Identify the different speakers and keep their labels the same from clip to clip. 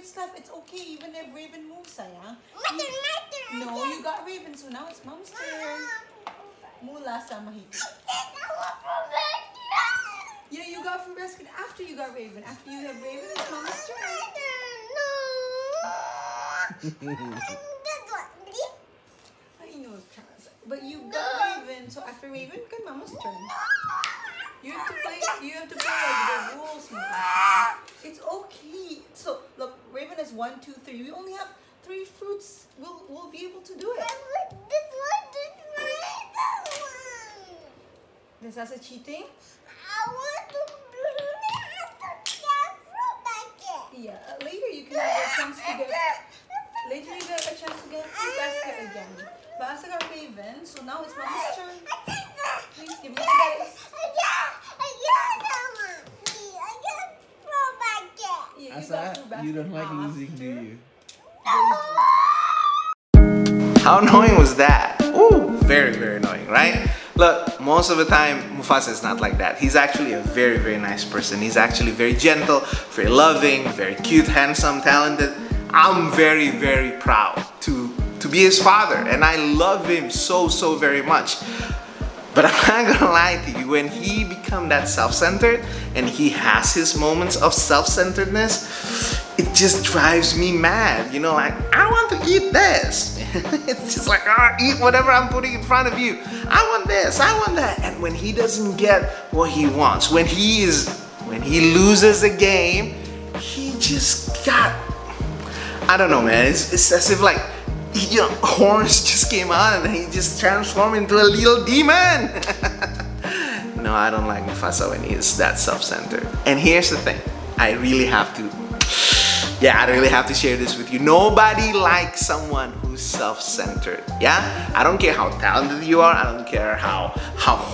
Speaker 1: it's left. It's okay even if Raven moves, sayang.
Speaker 2: My turn, my turn.
Speaker 1: No, you got Raven, so now it's Mom's turn. Mula sa mahigit. Yeah, you got from Basket after you got Raven. After you have Raven, it's Mama's turn. No. I know, Charles. But you got Raven, so after Raven, can Mama's turn. You have to play. You have to play like the rules, Mama. It's okay. So look, Raven has one, two, three. We only have three fruits. We'll we'll be able to do it. I like this one, this Raven one. This is a cheating. I want to Yeah. Later you can have a chance to get. Later you get a chance to get fruit basket again. But as I got Raven, so now it's Mama's turn. Please give me the dice. You got
Speaker 3: Asa,
Speaker 1: fruit
Speaker 3: you don't like losing, do you?
Speaker 4: How annoying was that? Ooh, very, very annoying, right? Look, most of the time, Mufasa is not like that. He's actually a very, very nice person. He's actually very gentle, very loving, very cute, handsome, talented. I'm very, very proud to, to be his father, and I love him so, so very much. But I'm not gonna lie to you, when he become that self-centered and he has his moments of self-centeredness, it just drives me mad. You know, like I want to eat this. it's just like, ah, eat whatever I'm putting in front of you. I want this, I want that. And when he doesn't get what he wants, when he is, when he loses a game, he just got I don't know, man. It's, it's as if like, you know, horns just came out and he just transformed into a little demon. no, I don't like Mufasa when he's that self-centered. And here's the thing, I really have to, yeah, I really have to share this with you. Nobody likes someone who's self-centered. Yeah, I don't care how talented you are. I don't care how how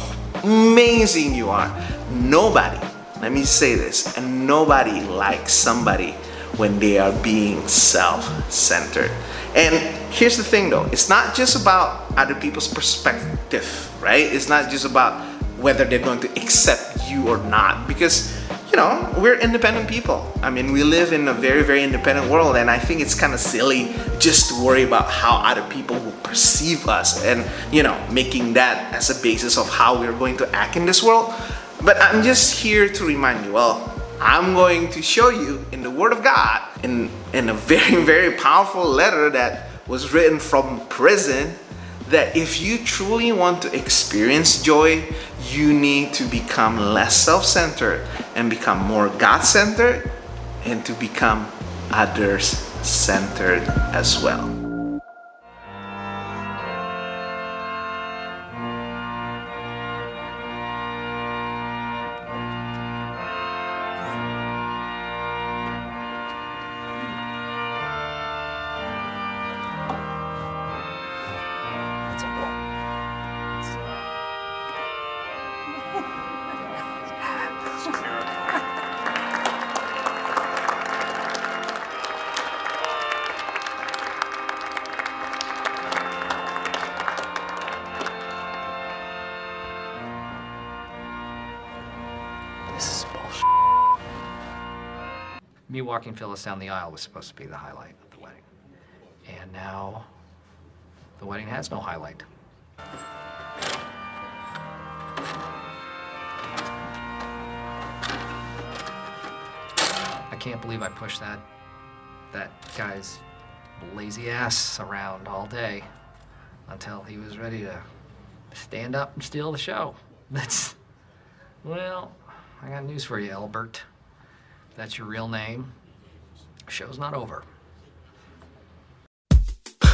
Speaker 4: amazing you are. Nobody. Let me say this, and nobody likes somebody when they are being self-centered. And here's the thing though, it's not just about other people's perspective, right? It's not just about whether they're going to accept you or not because you know, we're independent people. I mean, we live in a very, very independent world, and I think it's kind of silly just to worry about how other people will perceive us and, you know, making that as a basis of how we're going to act in this world. But I'm just here to remind you, well, I'm going to show you in the Word of God, in, in a very, very powerful letter that was written from prison, that if you truly want to experience joy, you need to become less self centered and become more God centered and to become others centered as well.
Speaker 5: Me walking Phyllis down the aisle was supposed to be the highlight of the wedding. And now, the wedding has no highlight. I can't believe I pushed that that guy's lazy ass around all day until he was ready to stand up and steal the show. That's well, I got news for you, Albert. That's your real name, show's not over.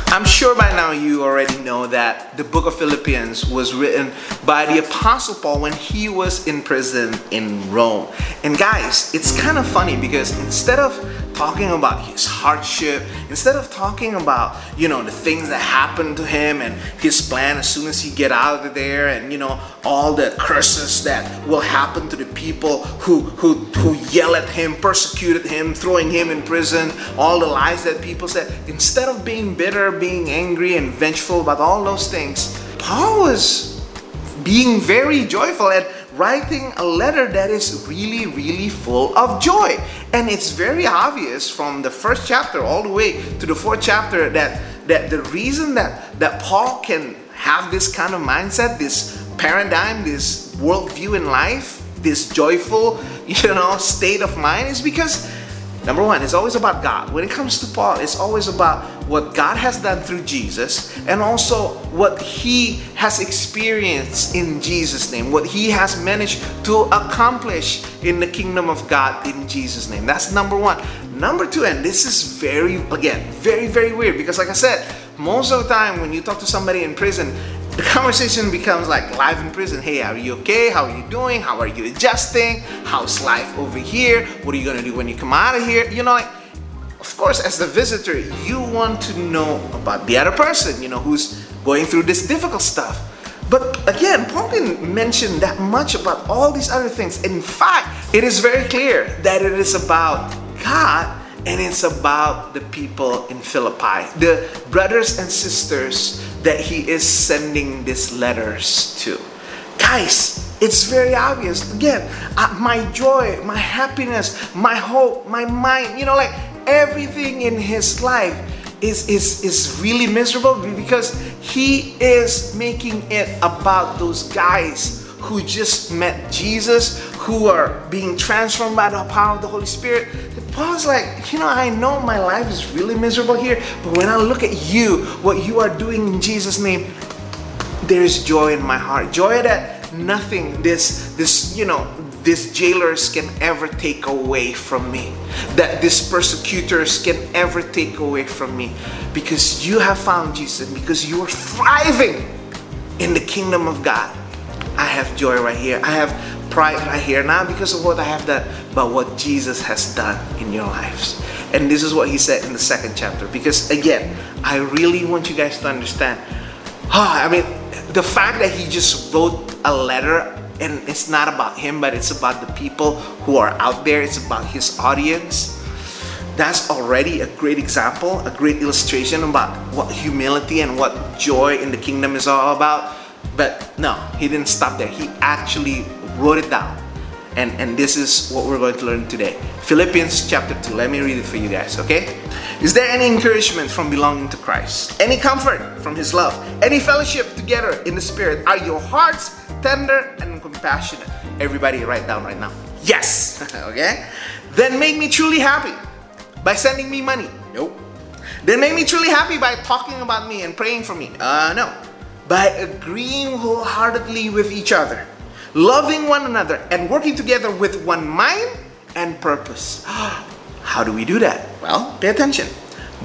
Speaker 4: I'm sure by now you already know that the book of Philippians was written by the Apostle Paul when he was in prison in Rome. And guys, it's kind of funny because instead of talking about his hardship, instead of talking about, you know, the things that happened to him and his plan as soon as he get out of there and, you know, all the curses that will happen to the people who, who, who yell at him, persecuted him, throwing him in prison, all the lies that people said, instead of being bitter, being angry and vengeful about all those things, Paul was being very joyful and writing a letter that is really, really full of joy. And it's very obvious from the first chapter all the way to the fourth chapter that, that the reason that, that Paul can have this kind of mindset, this paradigm, this worldview in life, this joyful, you know, state of mind is because Number one, it's always about God. When it comes to Paul, it's always about what God has done through Jesus and also what he has experienced in Jesus' name, what he has managed to accomplish in the kingdom of God in Jesus' name. That's number one. Number two, and this is very, again, very, very weird because, like I said, most of the time when you talk to somebody in prison, the conversation becomes like live in prison. Hey, are you okay? How are you doing? How are you adjusting? How's life over here? What are you gonna do when you come out of here? You know, like, of course, as the visitor, you want to know about the other person, you know, who's going through this difficult stuff. But again, Paul didn't mention that much about all these other things. In fact, it is very clear that it is about God and it's about the people in Philippi, the brothers and sisters that he is sending these letters to. Guys, it's very obvious. Again, uh, my joy, my happiness, my hope, my mind, you know, like everything in his life is, is, is really miserable because he is making it about those guys who just met Jesus, who are being transformed by the power of the Holy Spirit. Paul's like, you know, I know my life is really miserable here, but when I look at you, what you are doing in Jesus' name, there's joy in my heart. Joy that nothing, this, this, you know, these jailers can ever take away from me. That these persecutors can ever take away from me. Because you have found Jesus, because you are thriving in the kingdom of God. I have joy right here. I have pride right here, not because of what I have done, but what Jesus has done in your lives. And this is what he said in the second chapter. Because again, I really want you guys to understand. Oh, I mean, the fact that he just wrote a letter and it's not about him, but it's about the people who are out there, it's about his audience. That's already a great example, a great illustration about what humility and what joy in the kingdom is all about. But no, he didn't stop there. He actually wrote it down. And, and this is what we're going to learn today. Philippians chapter 2. Let me read it for you guys, okay? Is there any encouragement from belonging to Christ? Any comfort from His love? Any fellowship together in the Spirit? Are your hearts tender and compassionate? Everybody write down right now. Yes! okay? Then make me truly happy by sending me money. Nope. Then make me truly happy by talking about me and praying for me. Uh, no by agreeing wholeheartedly with each other, loving one another, and working together with one mind and purpose. How do we do that? Well, pay attention.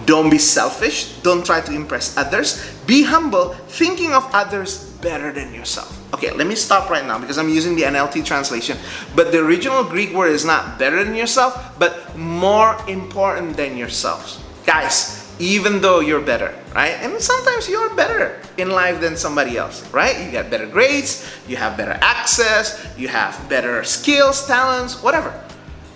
Speaker 4: Don't be selfish. Don't try to impress others. Be humble, thinking of others better than yourself. Okay, let me stop right now because I'm using the NLT translation. But the original Greek word is not better than yourself, but more important than yourselves. Guys, even though you're better, right? And sometimes you're better in life than somebody else, right? You get better grades, you have better access, you have better skills, talents, whatever.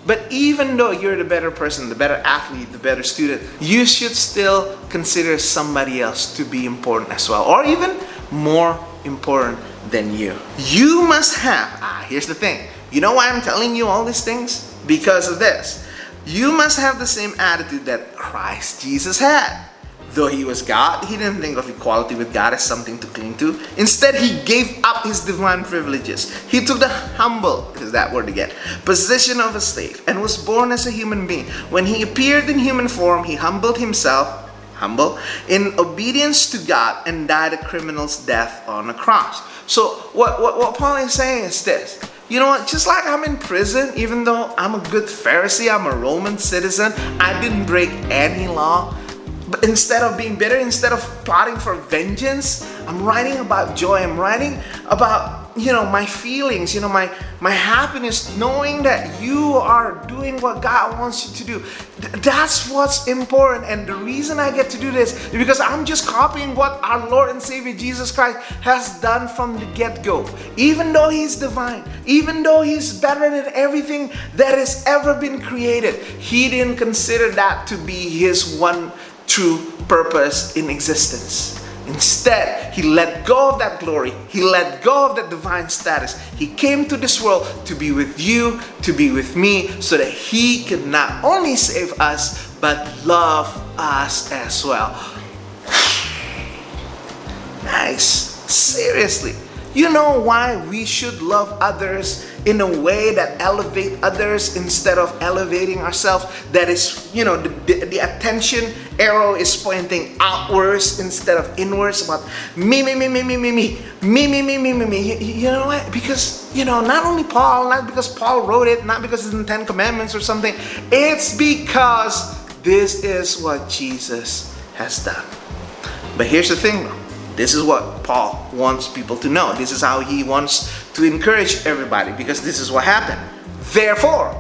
Speaker 4: But even though you're the better person, the better athlete, the better student, you should still consider somebody else to be important as well, or even more important than you. You must have, ah, here's the thing. You know why I'm telling you all these things? Because of this. You must have the same attitude that Christ Jesus had. Though he was God, he didn't think of equality with God as something to cling to. Instead, he gave up his divine privileges. He took the humble, is that word again, position of a slave and was born as a human being. When he appeared in human form, he humbled himself, humble, in obedience to God and died a criminal's death on a cross. So what, what, what Paul is saying is this you know what? Just like I'm in prison, even though I'm a good Pharisee, I'm a Roman citizen, I didn't break any law. But instead of being bitter, instead of plotting for vengeance, I'm writing about joy. I'm writing about you know my feelings, you know my my happiness, knowing that you are doing what God wants you to do. That's what's important. And the reason I get to do this is because I'm just copying what our Lord and Savior Jesus Christ has done from the get-go. Even though He's divine, even though He's better than everything that has ever been created, He didn't consider that to be His one true purpose in existence. Instead, he let go of that glory. He let go of that divine status. He came to this world to be with you, to be with me, so that he could not only save us, but love us as well. nice. Seriously. You know why we should love others in a way that elevate others instead of elevating ourselves? That is, you know, the, the, the, attention arrow is pointing outwards instead of inwards about me, me, me, me, me, me, me, me, me, me, me, me, me. You, know what? Because, you know, not only Paul, not because Paul wrote it, not because it's in the Ten Commandments or something, it's because this is what Jesus has done. But here's the thing though. This is what Paul wants people to know. This is how he wants to encourage everybody because this is what happened. Therefore,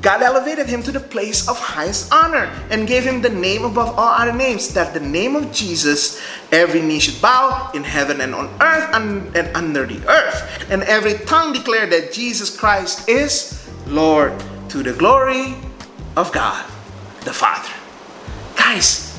Speaker 4: God elevated him to the place of highest honor and gave him the name above all other names, that the name of Jesus every knee should bow in heaven and on earth and, and under the earth, and every tongue declare that Jesus Christ is Lord to the glory of God the Father. Guys,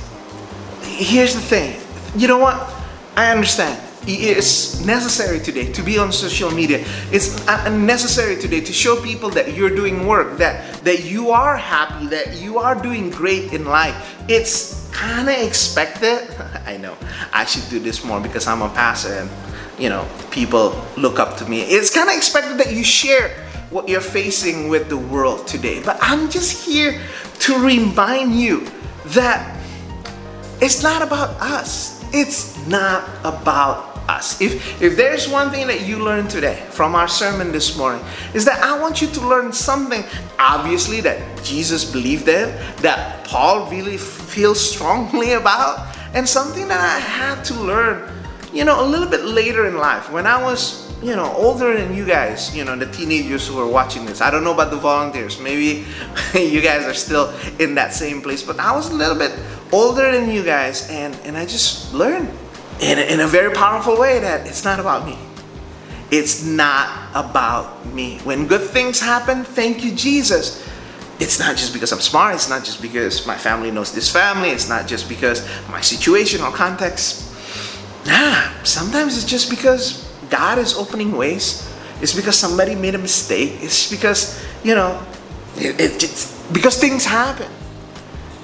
Speaker 4: here's the thing. You know what? I understand. It's necessary today to be on social media. It's necessary today to show people that you're doing work, that, that you are happy, that you are doing great in life. It's kind of expected. I know I should do this more because I'm a pastor and you know people look up to me. It's kind of expected that you share what you're facing with the world today. But I'm just here to remind you that it's not about us it's not about us. If, if there's one thing that you learned today from our sermon this morning, is that I want you to learn something, obviously, that Jesus believed in, that Paul really feels strongly about, and something that I had to learn, you know, a little bit later in life when I was you know, older than you guys, you know, the teenagers who are watching this. I don't know about the volunteers. Maybe you guys are still in that same place, but I was a little bit older than you guys, and, and I just learned in a, in a very powerful way that it's not about me. It's not about me. When good things happen, thank you, Jesus. It's not just because I'm smart, it's not just because my family knows this family, it's not just because my situation or context. Nah, sometimes it's just because God is opening ways. It's because somebody made a mistake. It's because, you know, it, it, it's because things happen.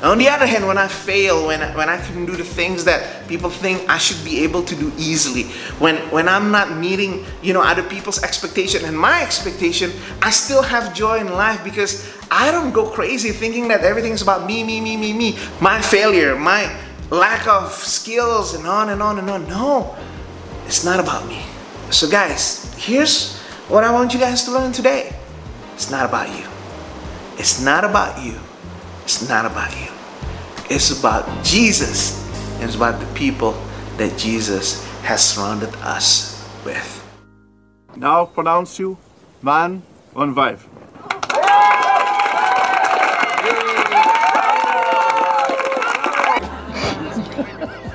Speaker 4: On the other hand, when I fail, when I, when I can do the things that people think I should be able to do easily, when when I'm not meeting, you know, other people's expectation and my expectation, I still have joy in life because I don't go crazy thinking that everything is about me, me, me, me, me, my failure, my lack of skills, and on and on and on. No, it's not about me. So, guys, here's what I want you guys to learn today. It's not about you. It's not about you. It's not about you. It's about Jesus. And it's about the people that Jesus has surrounded us with.
Speaker 2: Now pronounce you man and wife.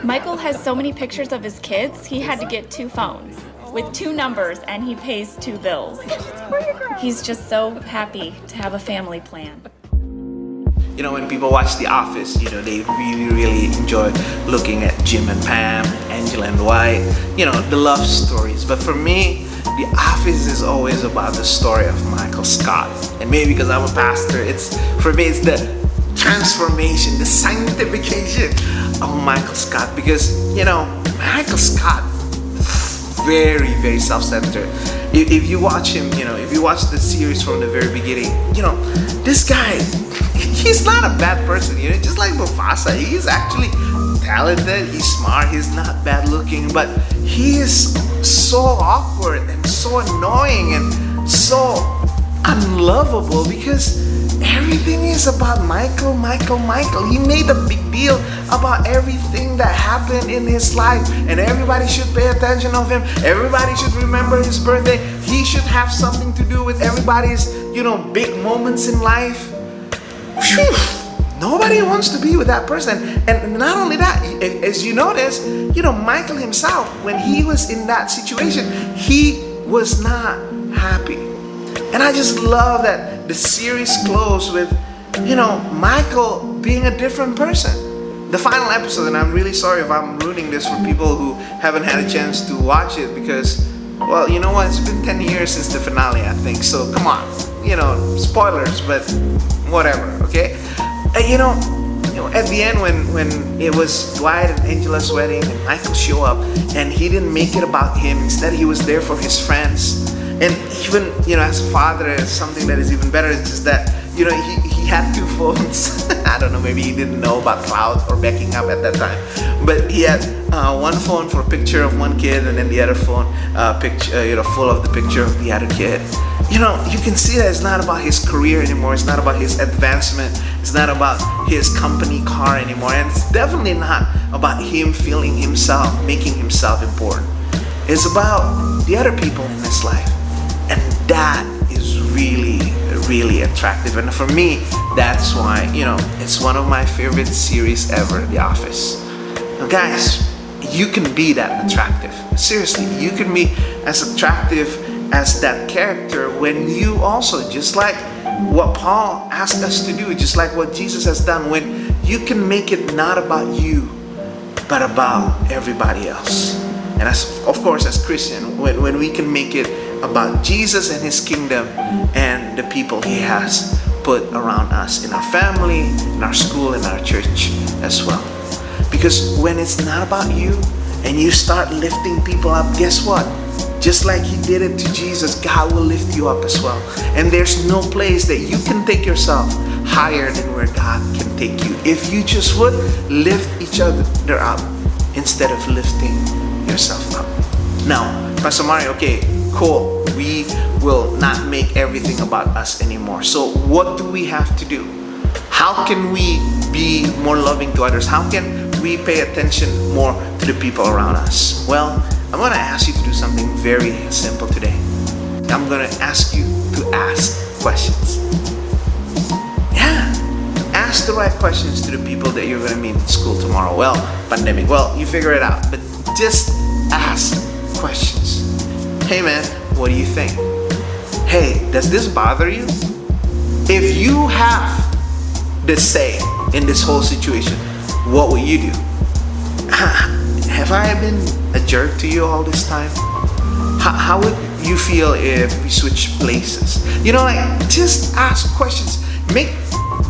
Speaker 3: Michael has so many pictures of his kids, he had to get two phones with two numbers and he pays two bills. He's just so happy to have a family plan
Speaker 4: you know, when people watch The Office, you know, they really, really enjoy looking at Jim and Pam, Angela and Dwight, you know, the love stories. But for me, The Office is always about the story of Michael Scott. And maybe because I'm a pastor, it's for me, it's the transformation, the sanctification of Michael Scott. Because, you know, Michael Scott, very, very self-centered. If, if you watch him, you know, if you watch the series from the very beginning, you know, this guy he's not a bad person, you know, just like Mufasa. He's actually talented, he's smart, he's not bad looking, but he is so awkward and so annoying and so unlovable because everything is about Michael, Michael, Michael. He made a big deal about everything that happened in his life, and everybody should pay attention of him. Everybody should remember his birthday. He should have something to do with everybody's, you know, big moments in life. Whew, nobody wants to be with that person. And not only that, as you notice, you know, Michael himself, when he was in that situation, he was not happy. And I just love that the series closed with, you know, Michael being a different person. the final episode, and I'm really sorry if I'm ruining this for people who haven't had a chance to watch it because, well, you know what? It's been 10 years since the finale, I think. So come on, you know, spoilers, but whatever, okay? And you know, at the end when when it was Dwight and Angela's wedding and Michael show up and he didn't make it about him. Instead, he was there for his friends. And even you know, as a father, something that is even better is just that you know he, he had two phones. I don't know, maybe he didn't know about cloud or backing up at that time. But he had uh, one phone for a picture of one kid and then the other phone uh, picture, uh, you know, full of the picture of the other kid. You know, you can see that it's not about his career anymore. It's not about his advancement. It's not about his company car anymore. And it's definitely not about him feeling himself, making himself important. It's about the other people in his life. That is really, really attractive. And for me, that's why, you know, it's one of my favorite series ever, The Office. Now, guys, you can be that attractive. Seriously, you can be as attractive as that character when you also, just like what Paul asked us to do, just like what Jesus has done, when you can make it not about you, but about everybody else. And as, of course, as Christian, when, when we can make it about Jesus and His kingdom and the people He has put around us in our family, in our school, in our church as well. Because when it's not about you and you start lifting people up, guess what? Just like He did it to Jesus, God will lift you up as well. And there's no place that you can take yourself higher than where God can take you. If you just would lift each other up instead of lifting yourself up. Now, Pastor Mario, okay, cool. We will not make everything about us anymore. So, what do we have to do? How can we be more loving to others? How can we pay attention more to the people around us? Well, I'm going to ask you to do something very simple today. I'm going to ask you to ask questions. Yeah, ask the right questions to the people that you're going to meet in school tomorrow. Well, pandemic, well, you figure it out, but just ask questions. Hey man, what do you think? Hey, does this bother you? If you have the say in this whole situation, what will you do? Have I been a jerk to you all this time? How, how would you feel if we switch places? You know, like just ask questions. Make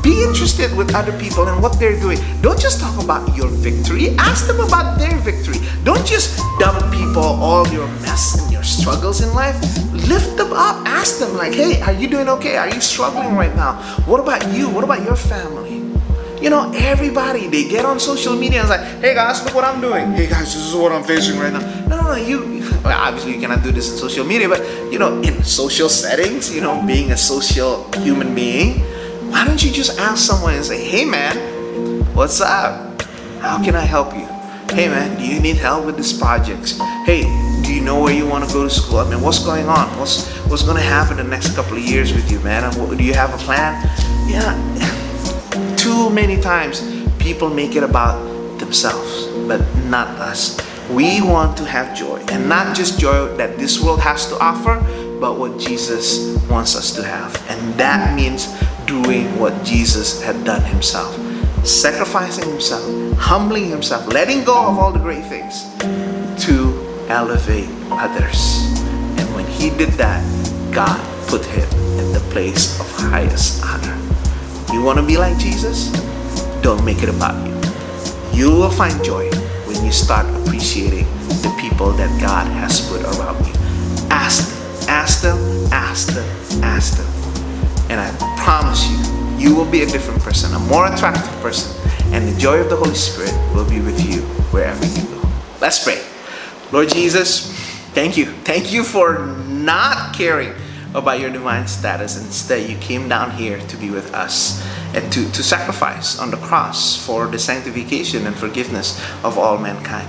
Speaker 4: be interested with other people and what they're doing. Don't just talk about your victory. Ask them about their victory. Don't just dump people all your mess and your struggles in life. Lift them up. Ask them like, "Hey, are you doing okay? Are you struggling right now? What about you? What about your family?" You know, everybody they get on social media and it's like, "Hey guys, look what I'm doing. Hey guys, this is what I'm facing right now." No, no, no. You well, obviously you cannot do this in social media, but you know, in social settings, you know, being a social human being why don't you just ask someone and say, hey man, what's up? How can I help you? Hey man, do you need help with these projects? Hey, do you know where you want to go to school? I mean, what's going on? What's what's going to happen the next couple of years with you, man? Do you have a plan? Yeah, too many times people make it about themselves, but not us. We want to have joy, and not just joy that this world has to offer, but what Jesus wants us to have, and that means doing what Jesus had done himself, sacrificing himself, humbling himself, letting go of all the great things to elevate others. And when he did that, God put him in the place of highest honor. You want to be like Jesus? Don't make it about you. You will find joy when you start appreciating the people that God has put around you. Ask them, ask them, ask them, ask them. And I promise you, you will be a different person, a more attractive person, and the joy of the Holy Spirit will be with you wherever you go. Let's pray. Lord Jesus, thank you. Thank you for not caring about your divine status. Instead, you came down here to be with us and to, to sacrifice on the cross for the sanctification and forgiveness of all mankind.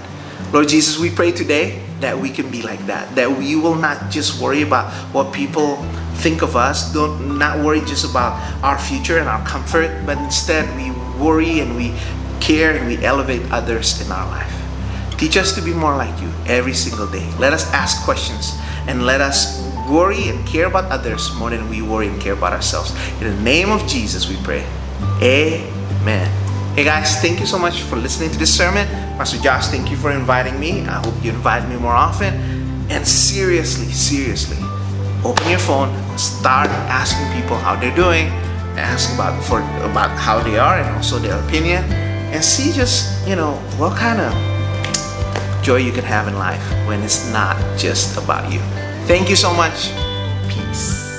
Speaker 4: Lord Jesus, we pray today that we can be like that, that we will not just worry about what people think of us, don't not worry just about our future and our comfort, but instead we worry and we care and we elevate others in our life. Teach us to be more like you every single day. Let us ask questions and let us worry and care about others more than we worry and care about ourselves. In the name of Jesus, we pray. Amen. Hey guys, thank you so much for listening to this sermon. Pastor Josh, thank you for inviting me. I hope you invite me more often. And seriously, seriously, open your phone, start asking people how they're doing, ask about for about how they are and also their opinion, and see just you know what kind of joy you can have in life when it's not just about you. Thank you so much. Peace.